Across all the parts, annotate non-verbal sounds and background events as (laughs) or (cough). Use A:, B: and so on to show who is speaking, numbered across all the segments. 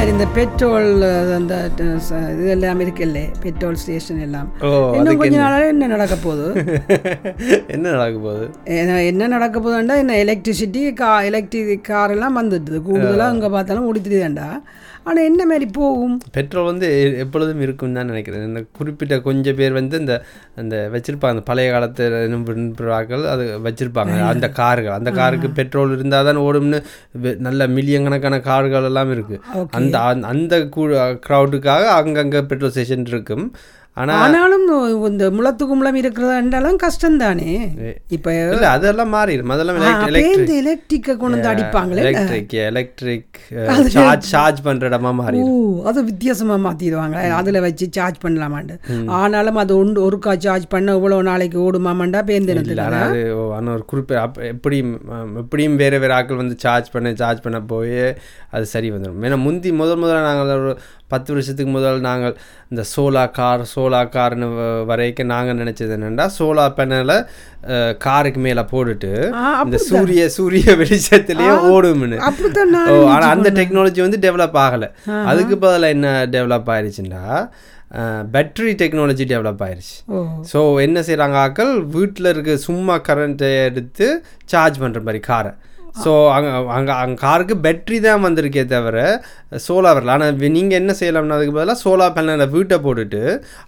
A: மாதிரி இந்த பெட்ரோல் அந்த இதெல்லாம் இருக்குல்ல பெட்ரோல் ஸ்டேஷன் எல்லாம். இன்னும் கொஞ்ச நாளாக என்ன நடக்க போகுது? (laughs)
B: என்ன நடக்க போகுது?
A: என்ன நடக்க போகுதுண்டா என்ன எலக்ட்ரிசிட்டி கா எலக்ட்ரிக் கார் எல்லாம் வந்துட்டுது கூடுதலாக அங்கே பார்த்தாலும் ஓடித்துதாண்டா ஆனால் என்ன மாதிரி போகும்?
B: பெட்ரோல் வந்து எப்பொழுதும் இருக்கும்னு தான் நினைக்கிறேன். இந்த குறிப்பிட்ட கொஞ்சம் பேர் வந்து இந்த அந்த வச்சிருப்பாங்க. அந்த பழைய காலத்து விரும்புகிறார்கள் அது வச்சிருப்பாங்க. அந்த கார்கள். அந்த காருக்கு பெட்ரோல் இருந்தால் தான் ஓடும்னு நல்ல மில்லியன் கணக்கான கார்கள் எல்லாம் இருக்கு. அந்த அந்த- அந்த க்ரௌடுக்காக அங்கங்கே பெட்ரோல் ஸ்டேஷன் இருக்கும். ஆனால்
A: ஆனாலும் இந்த முளத்துக்கு முளம் இருக்கிறதாண்டாலும் கஷ்டம் தானே இப்போ
B: இல்லை அதெல்லாம் எலக்ட்ரிக்
A: பேருந்து எலக்ட்ரிக்கை கொண்டு வந்து அடிப்பாங்களே?
B: எலக்ட்ரிக் எலக்ட்ரிக் சார்ஜ் சார்ஜ் பண்ணுற இடமா மாறி
A: ஓ அது வித்தியாசமா மாத்திடுவாங்க. அதுல வச்சு சார்ஜ் பண்ணலாமாண்டு. ஆனாலும் அது ஒன்று ஒருக்கா சார்ஜ் பண்ண இவ்வளவு நாளைக்கு ஓடுமாமாண்டா பேருந்து
B: ஆனால் ஆனால் ஒரு குறிப்பிட்ட எப்படியும் எப்படியும் வேறு வேறு ஆட்கள் வந்து சார்ஜ் பண்ண சார்ஜ் பண்ண போய் அது சரி வந்துடும் ஏன்னா முந்தி முதல் முதல்ல நாங்கள் ஒரு பத்து வருஷத்துக்கு முதல் நாங்கள் இந்த சோலா கார் சோலா கார்னு வரைக்கும் நாங்கள் நினச்சது என்னென்னா சோலா பேனலை காருக்கு மேலே போட்டுட்டு இந்த சூரிய சூரிய வெளிச்சத்திலேயே ஓடும்னு. ஆனால் அந்த டெக்னாலஜி வந்து டெவலப் ஆகலை. அதுக்கு பதிலாக என்ன டெவலப் ஆயிருச்சுன்னா பேட்டரி டெக்னாலஜி டெவலப் ஆயிருச்சு.
A: ஓ.
B: ஸோ என்ன செய்கிறாங்க ஆக்கள்? வீட்டில் இருக்க சும்மா கரண்ட்டை எடுத்து சார்ஜ் பண்ணுற மாதிரி காரை ஸோ அங்கே அங்கே அங்கே காருக்கு பேட்டரி தான் வந்திருக்கே தவிர சோலார் வரல. ஆனால் நீங்கள் என்ன செய்யலாம்னா அதுக்கு பதிலாக சோலார் பேனலில் வீட்டை போட்டுட்டு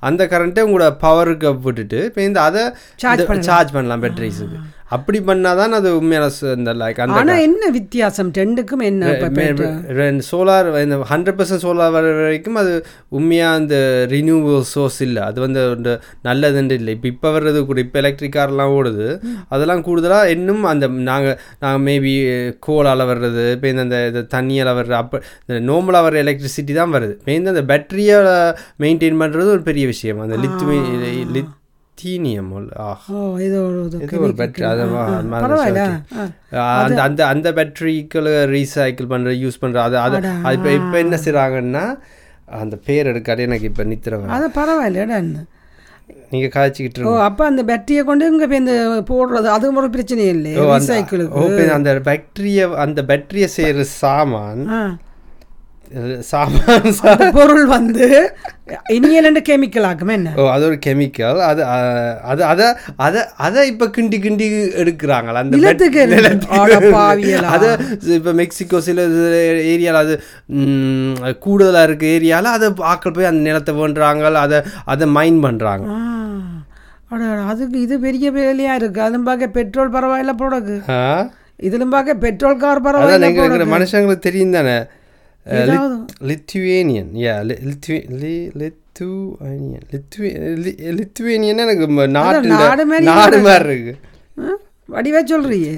B: அந்த கரண்ட்டை உங்களோட பவருக்கு விட்டுட்டு இப்போ இந்த அதை சார்ஜ் பண்ணலாம். பேட்டரிஸுக்கு அப்படி பண்ணால் தான் அது உண்மையான இந்த லைக் அந்த
A: ஆனா என்ன வித்தியாசம்? ரெண்டுக்கும் என்ன?
B: சோலார் இந்த ஹண்ட்ரட் பர்சன்ட் சோலார் வர வரைக்கும் அது உண்மையாக அந்த ரினியூவல் சோர்ஸ் இல்லை. அது வந்து ஒரு நல்லதுன்னு இல்லை. இப்போ இப்போ வர்றது கூட இப்போ எலக்ட்ரிக் கார்லாம் ஓடுது. அதெல்லாம் கூடுதலாக இன்னும் அந்த நாங்கள் நாங்கள் மேபி கோலால் வர்றது இப்போ இந்த இந்த தண்ணியால் வர்ற அப்போ இந்த நோமலாக வர்ற எலக்ட்ரிசிட்டி தான் வருது. இந்த அந்த பேட்டரியை மெயின்டைன் பண்ணுறது ஒரு பெரிய விஷயம். அந்த லித்து லித்தீனியம் ஆ.
A: ஓ இது ஒரு இது
B: இது ஒரு பேட்டரி அதை மா- மா-
A: பரவாயில்ல.
B: okay. அந்த அந்த பேட்டரிக்களை ரீசைக்கிள் பண்ணுற யூஸ் பண்ணுற அது அது இப்போ இப்போ என்ன செய்கிறாங்கன்னா அந்த பேர் எடுக்காது எனக்கு இப்போ நித்திரவன்
A: அது பரவாயில்லடா
B: நீங்கள் காய்ச்சிக்கிட்டு
A: ஓ அப்ப அந்த பேட்டரியை கொண்டு இங்க போய் இந்த போடுறது அது ஒரு பிரச்சனை இல்லை
B: அந்த- இப்ப அந்த பேட்டரியை செய்கிற சாமான் சாமான்
A: பொருள் வந்து இனியல் ரெண்டு கெமிக்கல் ஆக்கும் என்ன?
B: ஓ அது ஒரு கெமிக்கல் அது அது அதை அதை அதை இப்போ கிண்டி கிண்டி எடுக்கிறாங்களா? அந்த. அது இப்போ மெக்சிகோ சில ஏரியாவில் அது கூடுதலாக இருக்க ஏரியாவில் அதை ஆக்கள் போய் அந்த நிலத்தை பண்ணுறாங்க அதை அதை மைன் பண்ணுறாங்க
A: அட, அதுக்கு இது பெரிய வேலையா இருக்கு. அதுவும் பார்க்க பெட்ரோல் பரவாயில்ல போடக்கு இதுலும் பார்க்க பெட்ரோல் கார் பரவாயில்ல.
B: மனுஷங்களுக்கு தெரியும் தானே?
A: ஏதாவது
B: லித்துவேனியன் யா லித்துவேனியன் லித்துவேனியன் எனக்கு ம- நாட்டு
A: நாடு மாதிரி
B: நாடு மாதிரி இருக்கு?
A: வடிவா சொல்றியே.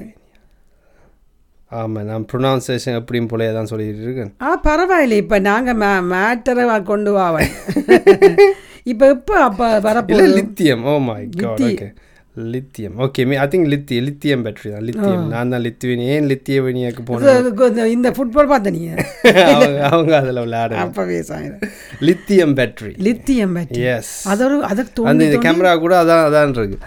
B: ஆமாம் நான் ப்ரொனவுன்சேஷன் எப்படியும் போலே தான் சொல்லிட்டு இருக்கேன்.
A: ஆ பரவாயில்ல. இப்போ நாங்கள் மே மேட்டரை கொண்டு வாவன் (laughs) இப்போ இப்போ அப்போ வரப்போகுது?
B: Lithium oh my God okay lithium okay me I think லித்தி lithium battery தான். லித்தியம் நான் தான் லித்துவேனி ஏன் லித்தியவேனியாக்கு போனேன்?
A: இந்த- ஃபுட்பால் பார்த்த நீ.
B: அவங்க அதில் விளையாடு
A: அப்பவே Sairam.
B: Lithium battery
A: lithium battery
B: yes
A: அது ஒரு அதை
B: அந்த
A: தோண்டி
B: இந்த கேமரா கூட அதான் அதான் இருக்கு.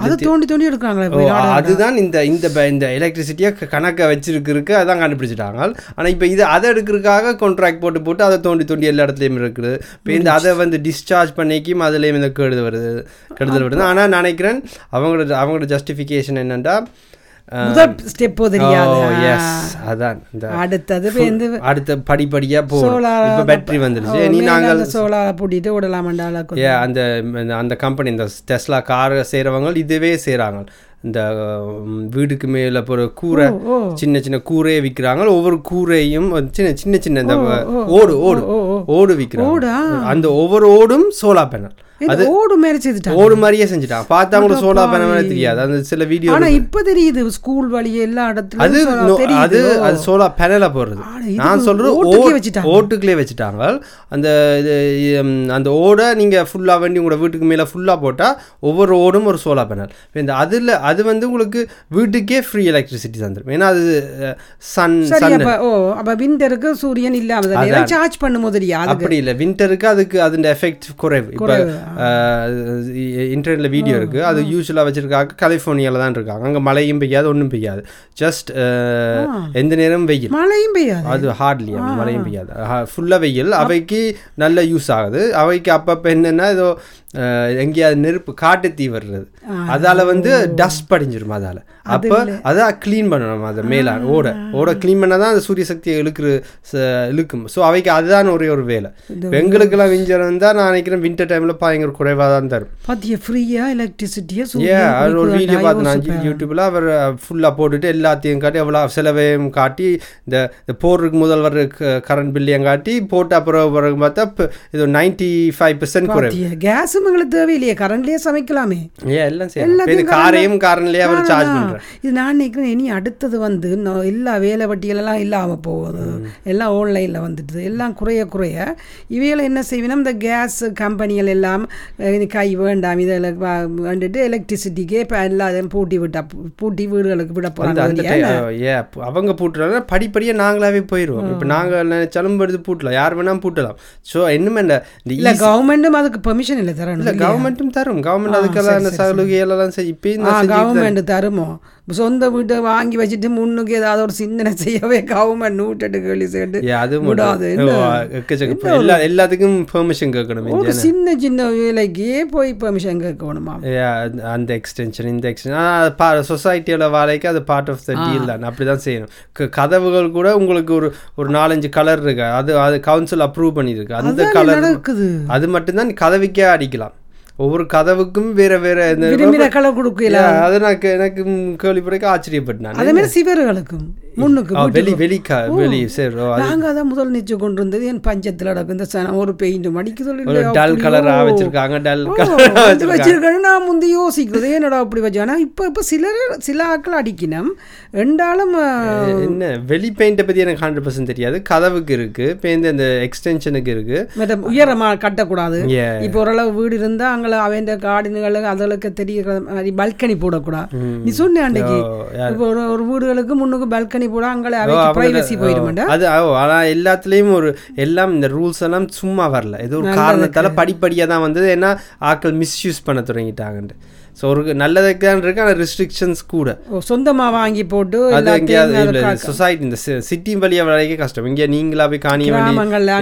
A: அதை தோண்டி தோண்டி எடுக்கிறாங்களே
B: அதுதான் இந்த இந்த இந்த எலக்ட்ரிசிட்டியை கணக்கை வச்சிருக்கு அதான் கண்டுபிடிச்சிட்டாங்க. ஆனால் இப்போ இது அதை எடுக்கிறதுக்காக கான்ட்ராக்ட் போட்டு போட்டு அதை தோண்டி தோண்டி எல்லா இடத்துலையும் இருக்குது. இப்போ இந்த அதை வந்து டிஸ்சார்ஜ் பண்ணிக்கும் அதுலேயும் இந்த கெடுதல் வருது கெடுதல் வருது. ஆனால் நான் நினைக்கிறேன் அவங்களோட அவங்களோட ஜஸ்டிஃபிகேஷன் என்னென்னா
A: ஸ்டெப் தெரியாது
B: அதான்.
A: அடுத்தது வந்து
B: அடுத்த படிப்படியா போகும்
A: சோலார்
B: இப்போ பேட்டரி வந்துருச்சு. நீ நாங்கள்
A: சோலார் பூட்டிட்டு விடலாமண்டால
B: ஏ அந்த அந்த கம்பெனி இந்த டெஸ்லா கார் செய்கிறவங்க இதுவே செய்கிறாங்க இந்த வீடுக்கு மேலே போகிற கூரை
A: ஓ
B: சின்ன சின்ன கூரையை விற்கிறாங்க ஒவ்வொரு கூரையும் சின்ன சின்ன சின்ன இந்த ஓடு ஓடு
A: ஓ, ஓ.
B: ஓடு விற்கிறாங்க அந்த ஒவ்வொரு ஓடும் சோலார் பேனல்
A: இது ஓடு மேலே செய்துட்டாங்க
B: ஓடு மாதிரியே செஞ்சுட்டாங்க பார்த்தா அவங்களுக்கு சோலார் பேனல் மாதிரி தெரியாது. அந்த சில வீடியோ
A: ஆனா இப்ப தெரியுது ஸ்கூல் வழி எல்லா
B: அது
A: இடத்துலயும் தெரியுது.
B: அது அது சோலார் பேனலா போடுறது. நான் சொல்றது. ஓட்டுக்குள்ளே வச்சுட்டாங்க. அந்த அந்த ஓடை நீங்க ஃபுல்லா வண்டி உங்களோட வீட்டுக்கு மேல ஃபுல்லா போட்டா ஒவ்வொரு ஓடும் ஒரு சோலார் பேனல். இந்த அதுல அது வந்து உங்களுக்கு வீட்டுக்கே ஃப்ரீ எலக்ட்ரிசிட்டி தந்துடும் ஏன்னா அது சன்
A: ஓ அப்ப விண்டருக்கு சூரியன் இல்லாம சார்ஜ் பண்ணும் போது அதுக்கு?
B: அப்படி இல்லை. வின்டருக்கு அதுக்கு அதோட எஃபெக்ட் குறைவு. இப்போ இன்டர்நெட்டில் வீடியோ இருக்குது அது யூஸ்வலாக வச்சுருக்காங்க. கலிஃபோர்னியாவில் தான் இருக்காங்க. அங்கே மழையும் பெய்யாது ஒன்றும் பெய்யாது. ஜஸ்ட் எந்த நேரம் வெயில்.
A: மழையும் பெய்யாது?
B: அது ஹார்ட்லி மழையும் பெய்யாது. ஃபுல்லாக வெயில். அவைக்கு நல்ல யூஸ் ஆகுது. அவைக்கு அப்பப்போ என்னென்னா ஏதோ எங்கேயாவது நெருப்பு காட்டு தீ வர்றது. அதால வந்து டஸ்ட் படிஞ்சிரும் அதால. அப்போ அதான் க்ளீன் பண்ணணும் அதை மேலான ஓட. ஓட க்ளீன் பண்ணால் தான் அந்த சூரிய சக்தியை இழுக்குற இழுக்கும். ஸோ அவைக்கு அதுதான் ஒரே ஒரு வேலை. எங்களுக்கெல்லாம் விஞ்சர் இருந்தால் நான் நினைக்கிறேன் வின்டர் டைமில் பயங்கர குறைவாக தான் தரும்.
A: ஃப்ரீயா எலக்ட்ரிசிட்டியை
B: ஏ அது ஒரு வீடியோ பார்த்து நான் யூடியூப்பில் அவர் ஃபுல்லாக போட்டுட்டு எல்லாத்தையும் காட்டி எவ்வளோ செலவையும் காட்டி இந்த இந்த போடுறதுக்கு முதல் வர்ற கரண்ட் பில்லையும் காட்டி போட்டு அப்புறம் பிறகு பார்த்தா இது நைன்டி ஃபைவ் பெர்சன்ட் குறைவு.
A: கேஸும் எங்களுக்கு தேவையில்லையே. கரண்ட்லயே சமைக்கலாமே.
B: இது காரையும் காரன்லேயே அவர் சார்ஜ் பண்ணுறாரு
A: இது நான் நினைக்கிறேன் இனி அடுத்தது வந்து எல்லா வேலை வட்டிகளெல்லாம் இல்லாமல் போகுது. எல்லாம் ஆன்லைனில் வந்துடுது. எல்லாம் குறைய குறைய இவைகளை என்ன செய்வேன்னா இந்த கேஸ் கம்பெனிகள் எல்லாம் கை வேண்டாம். இதில் வந்துட்டு எலக்ட்ரிசிட்டிக்கே இப்போ எல்லாத்தையும் பூட்டி விட்டா பூட்டி வீடுகளுக்கு விட போகிறாங்க
B: அவங்க பூட்டுறாங்க படிப்படியாக நாங்களாவே போயிடுவோம் இப்போ நாங்கள் நினைச்சாலும் எடுத்து பூட்டலாம். யார் வேணாலும் பூட்டலாம். ஸோ இந்த இந்த
A: இல்லை கவர்மெண்ட்டும் அதுக்கு பெர்மிஷன் இல்லை தரணும்
B: இல்லை கவர்மெண்ட்டும் தரும். கவர்மெண்ட் அதுக்கெல்லாம் இந்த சலுகைகளெல்லாம் செய் தான்.
A: கவர்மெண்ட் தருமோ? சொந்த வீட்டை வாங்கி வச்சுட்டு முன்னுக்கு ஏதாவது ஒரு சிந்தனை செய்யவே கவர்மெண்ட் நூற்றெட்டு கேள்வி சேர்ந்து
B: அது
A: விடாது.
B: எல்லா எல்லாத்துக்கும் பெர்மிஷன் கேட்கணும்
A: ஒரு சின்ன சின்ன வேலைக்கே போய் பெர்மிஷன் கேட்கணுமா?
B: அந்த- அந்த எக்ஸ்டென்ஷன் இந்த எக்ஸ்டென்ஷன் சொசைட்டியோட வேலைக்கு அது பார்ட் ஆஃப் த டீல் தான். அப்படி தான் செய்யணும் கதவுகள் கூட உங்களுக்கு ஒரு ஒரு நாலஞ்சு கலர் இருக்கு. அது அது கவுன்சில் அப்ரூவ் பண்ணியிருக்கு. அந்த கலர் அது மட்டும்தான் கதவுக்கே அடிக்கலாம். ஒவ்வொரு கதவுக்கும் வேற வேற இந்த
A: விரும்பின கலர் கொடுக்கல
B: அது எனக்கு எனக்கு கேள்விப்படைக்க ஆச்சரியப்பட்டேன்
A: அதே மாதிரி சிவர்களுக்கும். முன்னுக்கு
B: வெளி வெளி க வெளி சரி ஓ, அது
A: நாங்க அதான் முதல் நிச்சு கொண்டு வந்தது என் பஞ்சத்துல நடக்கும் இந்த சனம் ஒரு பெயிண்ட் மடிக்குதல்
B: ஒரு
A: இல்லையா
B: டல். கலரா வச்சிருக்காங்க டல்
A: வச்சிருக்கேன்னு நான் முந்தி யோசிக்கிறது. என்னடா அப்படி வச்சு? ஆனால் இப்போ இப்போ சிலர் சில ஆட்கள் அடிக்கணும் ரெண்டாலும்
B: என்ன? வெளி பெயிண்ட்டை பற்றி எனக்கு ஹண்ட்ரட் பர்சன்ட் தெரியாது. கதவுக்கு இருக்கு பெயிண்ட் இந்த எக்ஸ்டென்ஷனுக்கு இருக்கு.
A: மற்ற உயரமா கட்டக்கூடாது. இப்போ ஓரளவு வீடு இருந்தா அங்கே அவன் கார்டனுகள் அதுகளுக்கு தெரியுற மாதிரி பல்கனி போடக்கூடாது நீ சொன்ன அன்றைக்கு? இப்போ ஒரு ஒரு வீடுகளுக்கு முன்னுக்கு பல்கனி போட அங்கே அவைக்கு ப்ரைவசி போயிடுமாண்டா
B: அது ஓ, ஆனா எல்லாத்துலயும் ஒரு எல்லாம் இந்த ரூல்ஸ் எல்லாம் சும்மா வரல. ஏதோ ஒரு காரணத்தால படிப்படியா தான் வந்தது. ஏன்னா ஆட்கள் மிஸ்யூஸ் பண்ண தொடங்கிட்டாங்கன்ட்டு. ஸோ ஒரு நல்லதுக்கு தான் இருக்கு ஆனால் ரெஸ்ட்ரிக்ஷன்ஸ் கூட.
A: ஓ, சொந்தமா வாங்கி போட்டு
B: அது எங்கேயாவது சொசைட்டி இந்த சிட்டி வழியா வரைக்கும் கஷ்டம். இங்கே நீங்களா போய் காணிய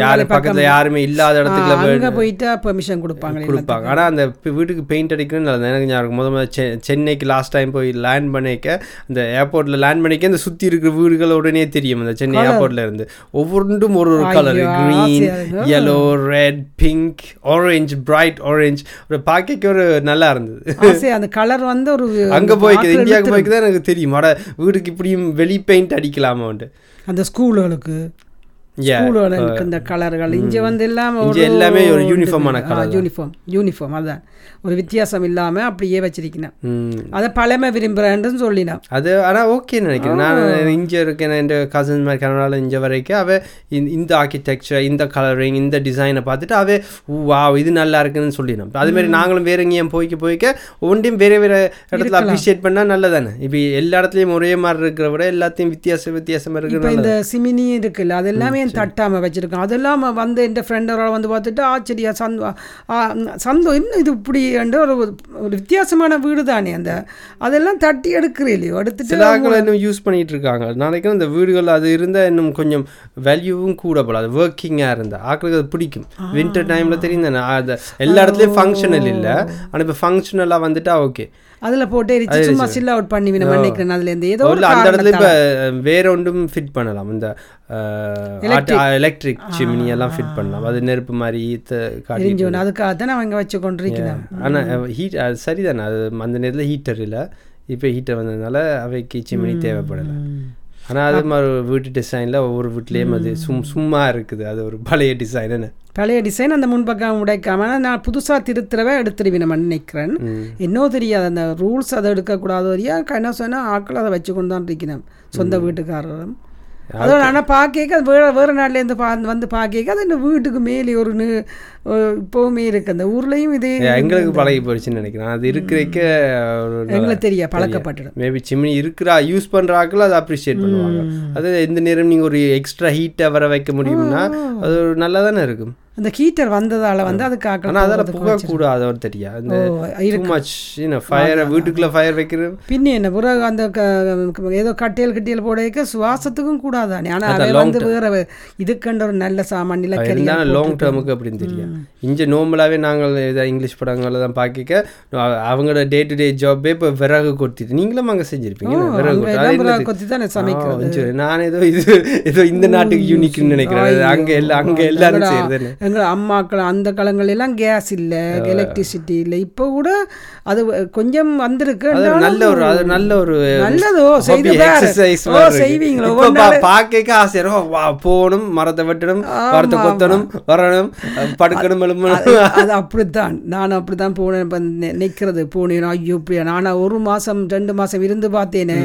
B: யாரு பக்கத்துல யாருமே இல்லாத இடத்துக்குள்ள
A: போயிட்டா பெர்மிஷன் கொடுப்பாங்க
B: கொடுப்பாங்க. ஆனால் அந்த வீட்டுக்கு பெயிண்ட் அடிக்கணும்னு நல்லது. எனக்கு ஞாபகம் முத முதல்ல சென்னைக்கு லாஸ்ட் டைம் போய் லேண்ட் பண்ணிக்க அந்த ஏர்போர்ட்டில் லேண்ட் பண்ணிக்க இந்த சுற்றி இருக்கிற வீடுகள் உடனே தெரியும் அந்த சென்னை ஏர்போர்ட்ல இருந்து. ஒவ்வொன்றும் ஒரு ஒரு colour green yellow red pink orange bright orange ஒரு பார்க்க ஒரு நல்லா இருந்தது.
A: அந்த கலர் வந்து ஒரு
B: அங்க போய்க்கு
A: ஆட்கள்
B: இந்தியாவுக்கு
A: இழுத்துரும்.
B: போய்க்கு தான் எனக்கு தெரியும். அட வீடுக்கு இப்படியும் வெளி பெயிண்ட் அடிக்கலாமான்ட்டு
A: அந்த ஸ்கூலுகளுக்கு
B: Yeah.
A: ஸ்கூலுகளுக்கு இந்த கலர்கள். இங்க வந்து எல்லாம்
B: எல்லாமே ஒரு colour தான்.
A: யூனிஃபார்ம் யூனிஃபார்ம் அதான். ஒரு வித்தியாசம் இல்லாம அப்படியே வச்சிருக்கேன்
B: ம்
A: அதை பழமை விரும்புறேன்னு சொல்லினான்
B: அது ஆனால் ஓகே நினைக்கிறேன். நான் இங்கே இருக்கேன் என் கசின் மாதிரி கனடாவில் இங்கே வரைக்கும் அவ இந்த- ஆர்கிடெக்சர் இந்த கலரிங் இந்த டிசைனை பார்த்துட்டு அவ வா இது நல்லா இருக்குன்னு சொல்லிடணும் அது மாதிரி நாங்களும் வேற எங்கேயும் போய்க்க போய்க்க ஒன்றையும் வேற வேற இடத்துல அப்ரிஷியேட் பண்ணால் நல்லதானே? இப்போ எல்லா இடத்துலையும் ஒரே மாதிரி இருக்கிற விட எல்லாத்தையும் வித்தியாசம் வித்தியாசமா இருக்கிற
A: இந்த சிமினி இருக்குல்ல அது எல்லாமே என் தட்டாம வச்சிருக்கோம் அதெல்லாம் வந்து என் ஃப்ரெண்டோட வந்து பார்த்துட்டு ஆச்சரியா சந்தோ சந்தோ இன்னும் இது இப்படி? ஒரு ஒரு வித்தியாசமான வீடு தானே அந்த. அதெல்லாம் தட்டி எடுக்கிறே இல்லையோ? எடுத்துட்டு
B: இன்னும் யூஸ் பண்ணிட்டு இருக்காங்க நாளைக்கும் இந்த வீடுகள் அது இருந்தால் இன்னும் கொஞ்சம் வேல்யூவும் கூட போல. அது ஒர்க்கிங்காக இருந்தால் ஆட்களுக்கு அது பிடிக்கும். வின்டர் டைமில் தெரியும் தானே? அது எல்லா இடத்துலையும் ஃபங்க்ஷனல் இல்லை. ஆனால் இப்போ ஃபங்க்ஷனலாக வந்துட்டா ஓகே
A: அதுல போட்டு எரிச்சு சும்மா சில் அவுட் பண்ணி வின நினைக்கிறேன் அதுல இருந்து ஏதோ ஒரு
B: அந்த இடத்துல இப்போ. வேற ஒன்றும் ஃபிட் பண்ணலாம். இந்த எலக்ட்ரிக் சிம்னி எல்லாம் ஃபிட் பண்ணலாம். அது நெருப்பு மாதிரி ஈத்த காட்டி
A: எரிஞ்சவன் அதுக்காகத்தான் அவங்க வச்சு கொண்டிருக்கிறான்
B: ஆனால் ஹீட் அது சரிதானே? அது அந்த நேரத்தில் ஹீட்டர் இல்லை. இப்போ ஹீட்டர் வந்ததுனால அவைக்கு சிம்னி தேவைப்படலை. ஆனால் அது மாதிரி வீட்டு டிசைனில் ஒவ்வொரு வீட்லேயும் அது சும் சும்மா இருக்குது. அது ஒரு பழைய டிசைன் என்ன
A: பழைய டிசைன் அந்த முன்பக்கம் உடைக்காம நான் புதுசா திருத்துறவே எடுத்துருவேன் நம்ம நினைக்கிறேன் என்னோ தெரியாது. அந்த ரூல்ஸ் அதை எடுக்கக்கூடாது. வரையா என்ன சொன்னா ஆட்கள் அதை வச்சு கொண்டு தான் இருக்கணும். சொந்த வீட்டுக்காரரும். அதோட ஆனால் பார்க்க அது வேறு வேறு நாட்டிலேருந்து பா வந்து பார்க்க அது இந்த வீட்டுக்கு மேலே ஒரு நு இப்போவுமே இருக்கு. அந்த ஊர்லேயும் இதே
B: எங்களுக்கு பழகி போயிடுச்சுன்னு நினைக்கிறேன். அது இருக்கிறக்க
A: எங்களுக்கு தெரியா பழக்கப்பட்டுடும்.
B: மேபி சிம்னி இருக்கிறா யூஸ் பண்ணுற ஆட்கள் அதை அப்ரிஷியேட் பண்ணுவாங்க. அது எந்த நேரம் நீங்கள் ஒரு எக்ஸ்ட்ரா ஹீட்டை வர வைக்க முடியும்னா அது ஒரு நல்லா தானே இருக்கும்.
A: அந்த ஹீட்டர் வந்ததால வந்து அதுக்கு ஆக்கள்
B: ஆனா அதில் புகை கூடாது அவர் தெரியா? இந்த. மச் ஃபயர் வீட்டுக்குள்ள ஃபயர் வைக்கிறது?
A: பின்ன என்ன பிறகு அந்த ஏதோ கட்டியல் கட்டியல் போடைக்க சுவாசத்துக்கும் கூடாதானே ஆனா
B: அதான்
A: அவன்
B: long
A: வந்து வேற இதுக்கண்ட ஒரு நல்ல சாமான் நிலக்கரி
B: லாங் டேர்முக்கு அப்படின்னு தெரியும் இங்கே நார்மலாகவே நாங்கள் இதை இங்கிலீஷ் படங்களில் தான் பார்க்க அவங்களோட டே டு டே ஜாப்பே இப்போ விறகு கொத்திட்டு. நீங்களும் அங்கே செஞ்சிருப்பீங்க? விறகு கொத்தி? அது
A: தானே
B: சரி. நான் ஏதோ இது ஏதோ இந்த நாட்டுக்கு யூனிக்னு நினைக்கிறேன். அது அங்க எல்லாம் அங்க எல்லாரும் செய்யறது
A: எங்கள் அம்மாக்கள் அந்த காலங்கள் எல்லாம் கேஸ் இல்ல எலக்ட்ரிசிட்டி இல்ல. இப்போ கூட அது கொஞ்சம் வந்திருக்கு.
B: நல்ல ஒரு அது நல்ல ஒரு
A: நல்லதோ. செய்து செய்வீங்களோ?
B: பார்க்க ஆசை போகணும் மரத்தை வெட்டணும் மரத்தை கொத்தணும் வரணும் படுக்கணும் எழும்பணும்.
A: அது அப்படித்தான். நான் அப்படித்தான் போனேன். இப்போ நிற்கிறது போனேன். ஐயோ இப்படியா? நானா ஒரு மாசம் ரெண்டு மாசம் இருந்து பார்த்தேனே.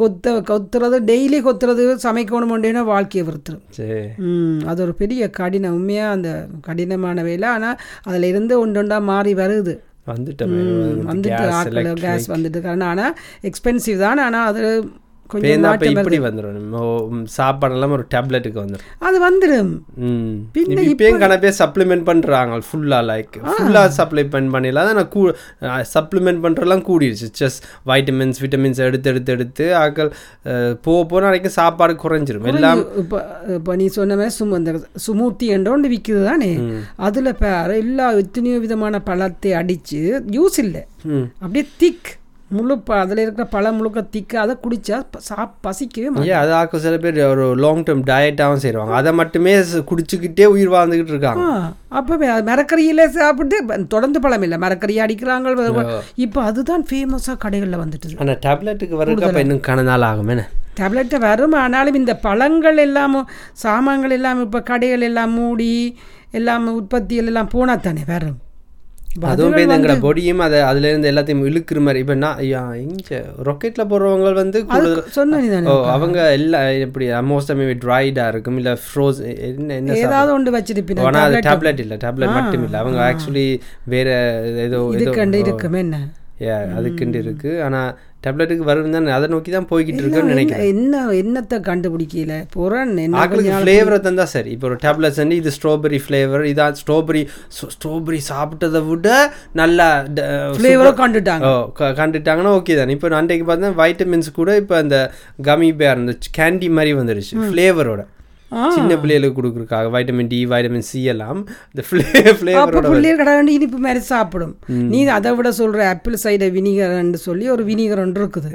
A: கொத்த கொத்துறது டெய்லி கொத்துறது சமைக்கணும் வாழ்க்கையை வருத்துரும் அது ஒரு பெரிய கடினம். உண்மையாக அந்த கடினமான வேலை. ஆனால் அதில் இருந்து ஒன்று ஒன்றா மாறி வருது. வந்துட்டு ஆக்கள் கேஸ் வந்துட்டு காரணம் ஆனால் எக்ஸ்பென்சிவ் தான். ஆனால் அது கொஞ்சம்
B: இப்படி வந்துடும் சாப்பாடெல்லாம் ஒரு டேப்லெட்டுக்கு வந்துடும்
A: அது வந்துடும் பின்ன
B: இப்பயும் கண பேர் சப்ளிமெண்ட் பண்ணுறாங்க ஃபுல்லாக லைக் ஃபுல்லாக சப்ளிமெண்ட் பண்ணிடலாம். நான் கூ சப்ளிமெண்ட் பண்ணுறலாம் கூடிடுச்சு. செஸ் வைட்டமின்ஸ் விட்டமின்ஸ் எடுத்து எடுத்து எடுத்து ஆக்கள் போக போக நாளைக்கு சாப்பாடு குறைஞ்சிரும். எல்லாம்
A: இப்போ இப்போ நீ சொன்ன மாதிரி சும இந்த சுமூர்த்தி என்ற ஒன்று விற்குது தானே? அதில் பேர் எல்லா எத்தனையோ விதமான பழத்தை அடித்து ஜூஸ் இல்லை. அப்படியே திக் முழு ப அதில் இருக்கிற பழம் முழுக்க திக்கு அதை குடிச்சா ப- சா பசிக்கவே
B: ஏன் அது ஆக்க சில பேர் ஒரு லாங் டேர்ம் டயட்டாகவும் செய்வாங்க. அதை மட்டுமே குடிச்சுக்கிட்டே உயிர் வாழ்ந்துக்கிட்டு இருக்காங்க.
A: அப்போ மரக்கறியில் சாப்பிட்டு தொடர்ந்து பழம் இல்லை. மரக்கறி அடிக்கிறாங்க இப்போ அதுதான் ஃபேமஸாக கடைகளில் வந்துட்டுது.
B: ஆனால் டேப்லெட்டுக்கு வரதுக்கு இன்னும் கன நாள் ஆகும்
A: டேப்லெட்டை வரும் ஆனாலும் இந்த பழங்கள் எல்லாமும் சாமான்கள் எல்லாம் இப்போ கடைகள் எல்லாம் மூடி எல்லாம் உற்பத்திகள் எல்லாம் போனால் தானே வரும்.
B: அதுவும் போய் எங்களோட பொடியும் அதை அதுல இருந்து எல்லாத்தையும் இழுக்கிற மாதிரி. இப்போ நான் இங்க ராக்கெட்ல போறவங்க வந்து அவங்க எல்லாம் எப்படி மோஸ்ட் மேபி ட்ரைடா இருக்கும் இல்ல ஃப்ரோஸ் என்ன என்ன
A: ஏதாவது ஒன்று வச்சிருப்பீங்க
B: ஆனால் அது டேப்லெட் இல்ல டேப்லெட் மட்டும் இல்ல. அவங்க ஆக்சுவலி வேற ஏதோ
A: இதுக்கண்டு இருக்குமே என்ன?
B: அதுக்குண்டு இருக்கு. ஆனா டேப்லெட்டுக்கு வரும் தான் அதை நோக்கி தான் போய்கிட்டு இருக்குன்னு நினைக்கிறேன்.
A: என்ன என்னத்தை கண்டுபிடிக்கல? புறன்
B: ஆக்களுக்கு ஃப்ளேவரை தந்தா சரி. இப்போ ஒரு டேப்லெட்ஸ் வந்து இது ஸ்ட்ராபெரி ஃப்ளேவர் இதான் ஸ்ட்ராபெரி ஸ்ட்ராபெரி சாப்பிட்டதை விட நல்லா ட-
A: ஃப்ளேவரை கண்டுட்டாங்க.
B: ஓ கண்டுட்டாங்கன்னா ஓகே தான். இப்போ அன்றைக்கு பார்த்தா வைட்டமின்ஸ் கூட இப்போ அந்த கமி பேர் அந்த கேண்டி மாதிரி வந்துடுச்சு ஃப்ளேவரோட. சின்ன பிள்ளைகளுக்கு கொடுக்குறக்காக வைட்டமின் டி வைட்டமின் சி எல்லாம் இந்த
A: பிள்ளைகள் கடை இனிப்பு மாதிரி சாப்பிடும். நீ அதை விட சொல்ற ஆப்பிள் சைடர் வினிகர்ன்னு சொல்லி ஒரு வினிகர் ஒன்று இருக்குது.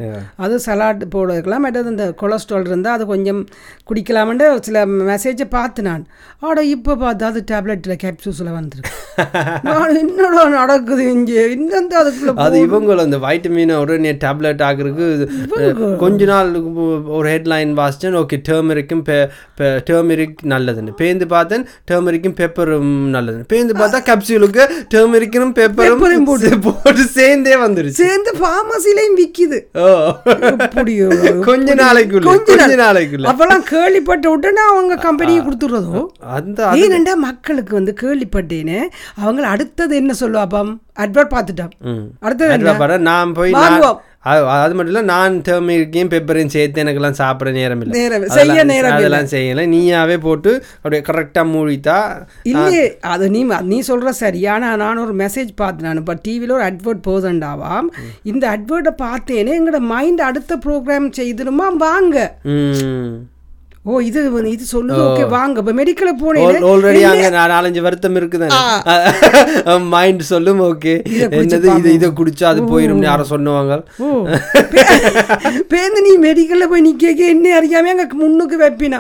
A: அது சலாட் போட வைக்கலாம் மற்றது இந்த கொலஸ்ட்ரால் இருந்தால் அது கொஞ்சம் குடிக்கலாம்னு சில மெசேஜை பார்த்து நான். ஆட இப்போ பார்த்து அது டேப்லெட்டில் கேப்சூஸில் வந்துருக்கு. என்னடா நடக்குது இங்கே? இன்னும் அதுக்குள்ள
B: அது இவங்களும் அந்த வைட்டமினை உடனே டேப்லெட் ஆகுறதுக்கு கொஞ்ச நாள் ஒரு ஹெட்லைன் வாசிச்சேன் ஓகே டேர்மரிக்கும் டேர்மரிக் நல்லதுன்னு பேந்து பார்த்தேன் டேர்மரிக்கும் பெப்பரும் நல்லதுன்னு பேந்து பார்த்தா கேப்சூலுக்கு டேர்மரிக்கும் பெப்பரும் போட்டு போட்டு சேர்ந்தே வந்துருச்சு
A: சேர்ந்து ஃபார்மசிலையும் விற்கிது
B: ஓ கொஞ்ச நாளைக்குள்ள கொஞ்ச நாளைக்குள்ள
A: அப்பெல்லாம் கேள்விப்பட்ட உடனே அவங்க கம்பெனியை கொடுத்துடுறதோ
B: அந்த
A: ஏனெண்டா மக்களுக்கு வந்து கேள்விப்பட்டேன்னு அவங்க அடுத்தது என்ன சொல்லுவாப்பாம் அட்வர்ட் பார்த்துட்டான். அடுத்தது
B: நான் போய். அது அது மட்டும் இல்லை நான் டேர்மரிக்கையும் பெப்பரையும் சேர்த்து எனக்கெல்லாம் சாப்பிட நேரம் இல்லை
A: நேரம் செய்ய நேரம்.
B: அதெல்லாம் செய்யலை. நீயாவே போட்டு அப்படியே கரெக்டாக மூடித்தா
A: இல்லையே அது நீ நீ சொல்ற சரி. ஆனா நான் ஒரு மெசேஜ் பார்த்தேன் நான். இப்போ டிவியில் ஒரு அட்வர்ட் போதண்டாவாம் இந்த அட்வர்ட்டை பார்த்தேனே எங்களோட மைண்ட் அடுத்த ப்ரோக்ராம் செய்திருமா வாங்க. ஓ இது இது சொல்லுது ஓகே வாங்க. இப்போ மெடிக்கல போனேன்
B: ஆல்ரெடி அங்கே நாலஞ்சு வருத்தம் இருக்குதானே மைண்ட் (laughs) சொல்லும் ஓகே. என்னது இது இதை குடிச்சா அது போயிடும் யாரும் சொன்னவாங்க
A: ஓ. பேருந்து நீ மெடிக்கல்ல போய் நிக்க என்ன அறியாம அங்க முன்னுக்கு வைப்பினா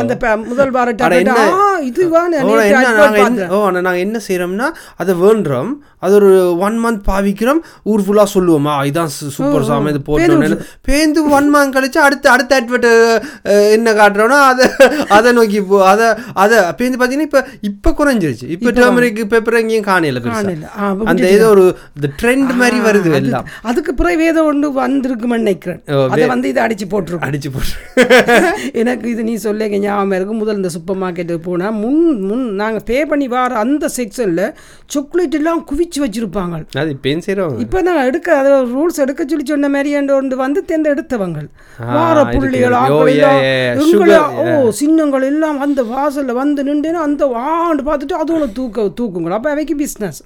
A: அந்த முதல் வார tablet, ஆ இதுவா நான்
B: ஓ,
A: நேத்து
B: என்ன செய்யறோம்னா அதை வேண்டுறோம் அது ஒரு ஒன் மந்த் பாவிக்கிறோம் ஊர் ஃபுல்லா சொல்லுவோமா. இதான் சூப்பர் சாமி இது போட்டோம் பேந்து ஒன் மந்த் கழிச்சு அடுத்த அடுத்த அட்வர்ட் என்ன காட்டுறோம்னா அதை அதை நோக்கி போ அதை அதை. பேந்து பார்த்தீங்கன்னா இப்போ இப்போ குறைஞ்சிருச்சு. இப்போ டர்மரிக் பெப்பர் எங்கேயும்.
A: காணல. அப்ப
B: அந்த ஏதோ ஒரு ட்ரெண்ட் மாதிரி வருது எல்லாம்.
A: அதுக்கு பிறகு ஏதோ ஒன்று வந்திருக்குமென்னு நினைக்கிறேன். அதை வந்து இதை அடிச்சு போட்டுருக்கும்.
B: அடிச்சு போட்டு (laughs)
A: எனக்கு இது நீ சொல்ல ஞாபகம் இருக்கு. முதல் இந்த சூப்பர் மார்க்கெட்டுக்கு போனால் முன் முன் நாங்கள் பே பண்ணி வர அந்த செக்ஷனில் சாக்லேட் எல்லாம் குவிச்சு வச்சிருப்பாங்க.
B: அது இப்பயும் செய்கிறவங்க
A: இப்போ நான் எடுக்க அதை ரூல்ஸ் எடுக்க சொல்லி சொன்ன மாதிரி ஒன்று வந்து தேர்ந்து எடுத்தவங்க வார புள்ளிகள் எங்களை ஓ சின்னங்கள் எல்லாம் அந்த வாசல்ல வந்து நின்றுனா அந்த ஆண்டு பார்த்துட்டு அது ஒன்று தூக்க தூக்குங்களா. அப்போ அவைக்கு பிஸ்னஸ்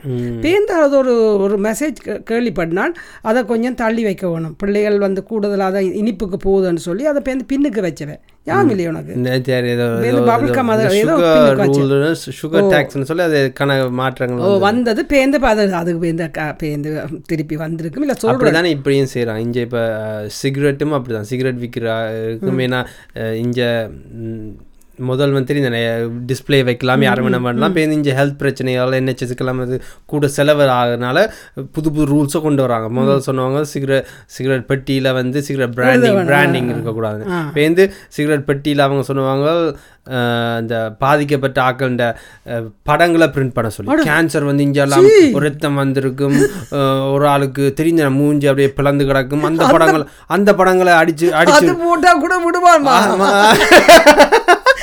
A: பேருந்து அது ஒரு ஒரு மெசேஜ் கேள்விப்படினால் அதை கொஞ்சம் தள்ளி வைக்க வேணும். பிள்ளைகள் வந்து கூடுதலாக அதை இனிப்புக்கு போகுதுன்னு சொல்லி அதை பேருந்து பின்னுக்கு வச்சவன். இல்லையா உனக்கு?
B: ஏதோ
A: ஏதோ
B: சுகர் டேக்ஸ்னு சொல்லி அது கண மாற்றங்கள்
A: வந்தது. பேருந்து பா- அது அதுக்கு க- பேருந்து திருப்பி வந்திருக்கும் இல்லை
B: அப்படிதானே இப்படியும் செய்கிறான் இங்கே இப்போ சிகரெட்டும் அப்படிதான். சிகரெட் விற்கிறா ஏன்னா இங்கே முதல் வந்து தெரியுதானே டிஸ்ப்ளே வைக்கலாம் யாரும் என்ன பண்ணலாம். இப்போ இங்கே ஹெல்த் பிரச்சனையால் என்ஹெச்எஸ்க்கெல்லாம் அது கூட செலவு ஆகுறதுனால புது புது ரூல்ஸை கொண்டு வராங்க. முதல் சொன்னவங்க சிகரெட் சிகரெட் பெட்டியில் வந்து சிகரெட் பிராண்டிங் பிராண்டிங் இருக்கக்கூடாது. இப்போ வந்து சிகரெட் பெட்டியில் அவங்க சொன்னவங்க இந்த பாதிக்கப்பட்ட ஆக்கள்ன்ற அஹ், படங்களை பிரிண்ட் பண்ண சொல்லி. கேன்சர் வந்து இங்கெல்லாம் ரத்தம் வந்திருக்கும். ஒரு ஆளுக்கு தெரிஞ்ச மூஞ்சி அப்படியே பிளந்து கிடக்கும். அந்த படங்கள் அந்த படங்களை அடிச்சு அடிச்சு.
A: போட்டா கூட. விடுவான்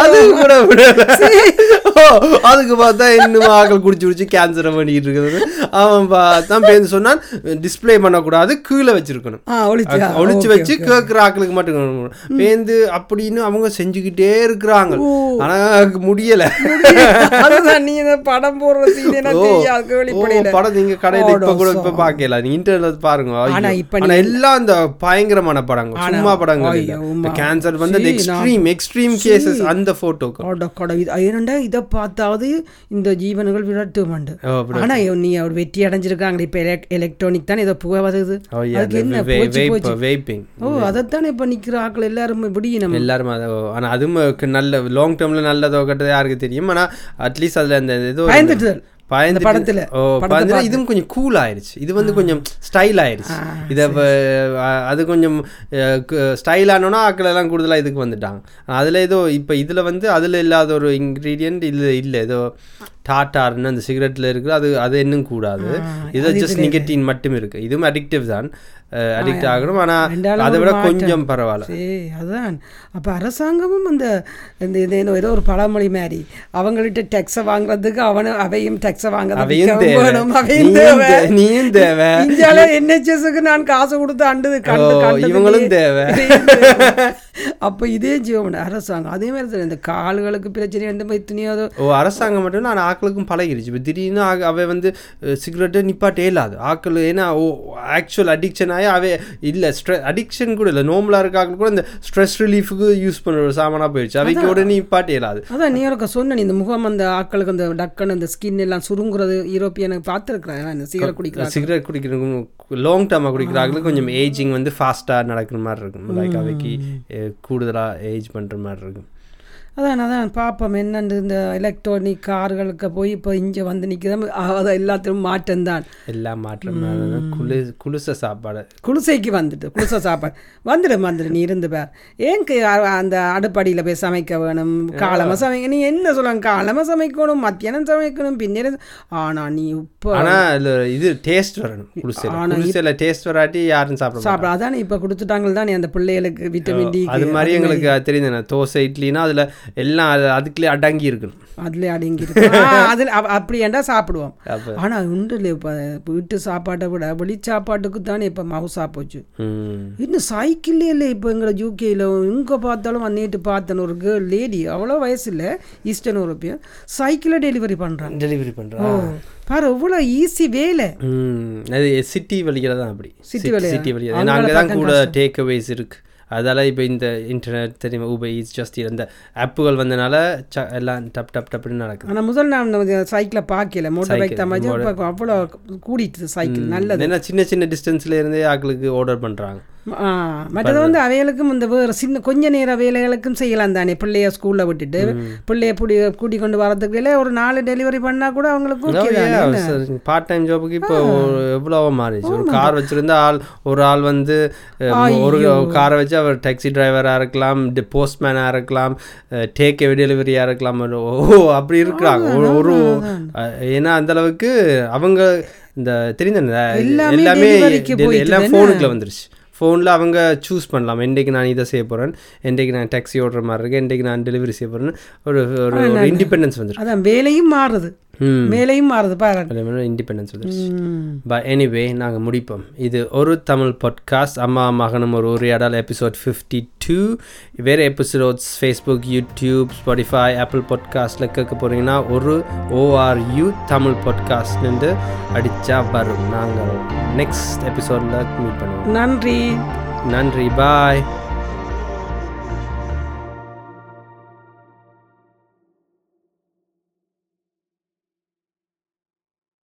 B: அது கூட அதுக்கு பார்த்தா இன்னும் ஆக்கள் குடிச்சு குடிச்சு கேன்சரை பண்ணிட்டு இருக்குது அவன் தான் பேருந்து சொன்னான் டிஸ்ப்ளே பண்ணக்கூடாது கீழே வச்சிருக்கணும்.
A: ஒழிச்சு
B: வச்சு. கேட்குற ஆக்களுக்கு மட்டும். பேந்து அப்படின்னு அவங்க செஞ்சுக்கிட்டே இருக்கிறாங்க. ஆனா முடியல.
A: நீ படம் போடுற
B: படம் நீங்க கடையில இப்ப கூட. இப்ப பாக்கல. நீங்க இன்டர்நெட் பாருங்க. எல்லாம் அந்த பயங்கரமான படங்கள். சும்மா படங்கள். கேன்சர் வந்து எக்ஸ்ட்ரீம் எக்ஸ்ட்ரீம் கேசஸ் அந்த போட்டோக்கு
A: கொட கொட இது என்னண்டா? இதை பார்த்தாவது இந்த ஜீவன்கள் விரட்டுமாண்டு. ஆனா நீ அவர் வெற்றி அடைஞ்சிருக்காங்க இப்ப எலக்ட்ரானிக் தானே ஏதோ புகை வருது
B: Oh,
A: அதுக்கு என்ன
B: vaping.
A: ஓ அதைத்தானே இப்ப நிக்கிற ஆட்கள் எல்லாரும் விடியணும்
B: எல்லாரும் அதை ஆனா அதுவும் நல்ல லாங் டேர்ம்ல நல்லதோ கெட்டதோ யாருக்கு தெரியும். ஆனா அட்லீஸ்ட் அதுல அந்த ஏதோ
A: பயந்துட்டுதல்.
B: பயந்துட்டு-
A: படத்துல.
B: ஓ
A: படத்தை
B: பயந்துட்டு
A: பார்த்து.
B: இதுவும் கொஞ்சம் கூல் ஆயிருச்சு. இது வந்து கொஞ்சம் ஸ்டைல் ஆயிருச்சு. இதை அது கொஞ்சம் ஸ்டைல் ஆனோன்னா ஆக்கள் எல்லாம் கூடுதலா இதுக்கு வந்துட்டாங்க. அதுல ஏதோ இப்ப இதுல வந்து அதுல இல்லாத ஒரு இன்க்ரீடியன்ட் இல்ல இல்ல. ஏதோ டாட்டார்னு அந்த சிகரெட்ல இருக்குது அது அது இன்னும் கூடாது. இது ஜஸ்ட் நிகட்டின் மட்டும் இருக்கு. இதுவும் அடிக்டிவ் தான். அடிக்ட் ஆகணும். ஆனா
A: ரெண்டாலும்
B: அதை விட. கொஞ்சம் பரவாயில்ல.
A: சரி அதான். அப்ப அரசாங்கமும் அந்த இந்த இது ஏதோ ஒரு பழமொழி மாதிரி. அவங்கள்ட்ட டெக்ஸை வாங்குறதுக்கு அவன அவையும் டெக்ஸை வாங்க
B: அவையும் தேவை. நீயும்
A: தேவை. இந்தியால என்ஹெச்எஸ்க்கு நான் காசு கொடுத்து அண்டு கண்டு
B: இவங்களும். தேவை.
A: அப்ப இதே ஜீவன் அரசாங்கம். அதே மாதிரி இந்த கால்களுக்கு பிரச்சனை எத்தனையோ அது
B: ஓ அரசாங்கம் மட்டும் நான் ஆக்களுக்கும் பழகிருச்சு. இப்போ திடீர்னு அவ வந்து சிகரெட்டை நிப்பாட்டே இல்லாது. ஆக்கள் ஏன்னா ஓ ஆக்சுவல் அடிக்ஷன் ஆகி அவ இல்லை ஸ்ட்ரெ அடிக்ஷன் கூட இல்லை. நோம்பலாக இருக்க ஆக்கள் கூட இந்த ஸ்ட்ரெஸ் ரிலீஃபுக்கு யூஸ் பண்ணுற ஒரு சாமானாக போயிடுச்சு. அவைக்கு உடனே நிப்பாட்டே இல்லாது
A: அதான் நீ ஒருக்க சொன்ன நீ இந்த முகம் அந்த ஆட்களுக்கு அந்த டக்குன்னு அந்த ஸ்கின் எல்லாம் சுருங்குறது யூரோப்பியனை பார்த்துருக்குறேன். இந்த சீக்கிரம் குடிக்கிறாங்க
B: சிகரெட் குடிக்கிறவங்க லாங் டேர்மாக குடிக்கிறாங்களுக்கு கொஞ்சம் ஏஜிங் வந்து ஃபாஸ்ட்டாக நடக்கிற மாதிரி இருக்கும். லைக் அவைக்கு கூடுதலாக ஏஜ் பண்ணுற மாதிரி இருக்கும்.
A: அதான் அதான் பார்ப்போம் என்னன்னு இந்த எலக்ட்ரானிக் கார்களுக்கு போய் இப்போ இங்கே வந்து நிற்கிறோம் அது எல்லாத்திலும் மாற்றம் தான்
B: எல்லாம் மாற்றம் குளு குளிச சாப்பாடு.
A: குளிசைக்கு வந்துட்டு குளிசை சாப்பாடு. வந்துடும் வந்துடும் நீ இருந்து பார். ஏன் அந்த அடுப்படியில் போய் சமைக்க வேணும்? காலமாக சமைக்க நீ என்ன சொல்லுவாங்க காலமாக சமைக்கணும் மத்தியானம் சமைக்கணும் பின்னேரம் ஆனால் நீ இப்போ
B: ஆனா அதுல இது டேஸ்ட் வரணும் குளிசையில். டேஸ்ட் வராட்டி யாரும் சாப்பிட.
A: சாப்பிட அதானே இப்போ கொடுத்துட்டாங்க தானே அந்த பிள்ளைகளுக்கு விட்டமின் டி
B: அது மாதிரி. எங்களுக்கு தெரியுது தோசை இட்லினா அதுல எல்லாம் அது அதுக்குள்ளே அடங்கி இருக்கணும்.
A: அதுல அடங்கி அதுல அப்- அப்படி ஏண்டா சாப்பிடுவோம். ஆனா உண்டு இப்போ வீட்டு சாப்பாட்டை விட வெளி சாப்பாட்டுக்கு தானே இப்போ மவுசா போச்சு. இன்னும் சைக்கிள்லே இல்லை இப்போ எங்களை யூகேயில் எங்கே பார்த்தாலும் நேற்று பார்த்தேன் ஒரு கேர்ள் லேடி அவ்வளோ வயசு இல்லை ஈஸ்டர்ன் யூரோப்பியன் சைக்கிளில் டெலிவரி பண்ணுறாங்க
B: டெலிவரி பண்றோம்
A: பாரு எவ்வளோ ஈஸி வேலை.
B: அது சிட்டி வழியில தான் அப்படி? சிட்டி வழியா?
A: அவங்கள
B: ஏன்னா அங்கே தான் கூட டேக் அவேஸ் இருக்கு. அதால இப்போ இந்த இன்டர்நெட் தெரியுமா ஊபர் ஈஸ் ஜஸ்ட் இந்த ஆப்புகள் வந்தனால ச- எல்லாம் டப் டப் டப்னு நடக்குது.
A: ஆனால் முதல் நான் சைக்கிளை பார்க்கல. மோட்டர் பைக் தான் அவ்வளோ கூடிட்டு சைக்கிள் நல்லது.
B: ஏன்னா சின்ன சின்ன டிஸ்டன்ஸ்ல இருந்தே ஆக்களுக்கு ஆர்டர் பண்றாங்க.
A: ஆ, மற்றது வந்து அவைகளுக்கும் இந்த வேறு சின்ன கொஞ்ச நேர வேலைகளுக்கும் செய்யலாம் தானே. பிள்ளைய ஸ்கூலில் விட்டுட்டு பிள்ளைய புடி கூட்டி கொண்டு வரதுக்குள்ள ஒரு நாலு டெலிவரி பண்ணா கூட அவங்களுக்கு?
B: பார்ட் டைம் ஜாபுக்கு இப்போ எவ்வளவோ மாறிடுச்சு. ஒரு கார் வச்சிருந்தா ஆள் ஒரு ஆள் வந்து ஒரு காரை வச்சு அவர் டாக்ஸி டிரைவராக இருக்கலாம் போஸ்ட்மேனாக இருக்கலாம் டேக் டெலிவரியாக இருக்கலாம். ஓ அப்படி இருக்கிறாங்க. ஒரு ஏன்னா அந்த அளவுக்கு அவங்க இந்த தெரிந்த
A: எல்லாமே
B: எல்லாமே? ஃபோனுக்குள்ள வந்துருச்சு. ஃபோனில் அவங்க சூஸ் பண்ணலாம். என்றைக்கு நான் இதை செய்ய போகிறேன் என்றைக்கு நான் டாக்ஸி ஓடுற மாதிரி இருக்கேன் என்றைக்கு நான் டெலிவரி செய்ய போகிறேன்னு ஒரு ஒரு இண்டிபெண்டன்ஸ் வந்துருக்கு
A: அதான் வேலையும் மாறுது. மேலையும் மாறுது பாருங்க
B: இண்டிபெண்டன்ஸ். பட் எனிவே நாங்கள் முடிப்போம். இது ஒரு தமிழ் பாட்காஸ்ட் அம்மா மகனும் ஒரு உரையாடல் எபிசோட் ஃபிஃப்டி டூ வேறு episodes Facebook YouTube Spotify Apple பாட்காஸ்ட்டில் கேட்க போகிறீங்கன்னா ஒரு ஓஆர்யூ தமிழ் பாட்காஸ்ட்னு அடித்தா வரும். நாங்கள் நெக்ஸ்ட் எபிசோடில் மீட் பண்ணுவோம்.
A: நன்றி.
B: நன்றி. பாய்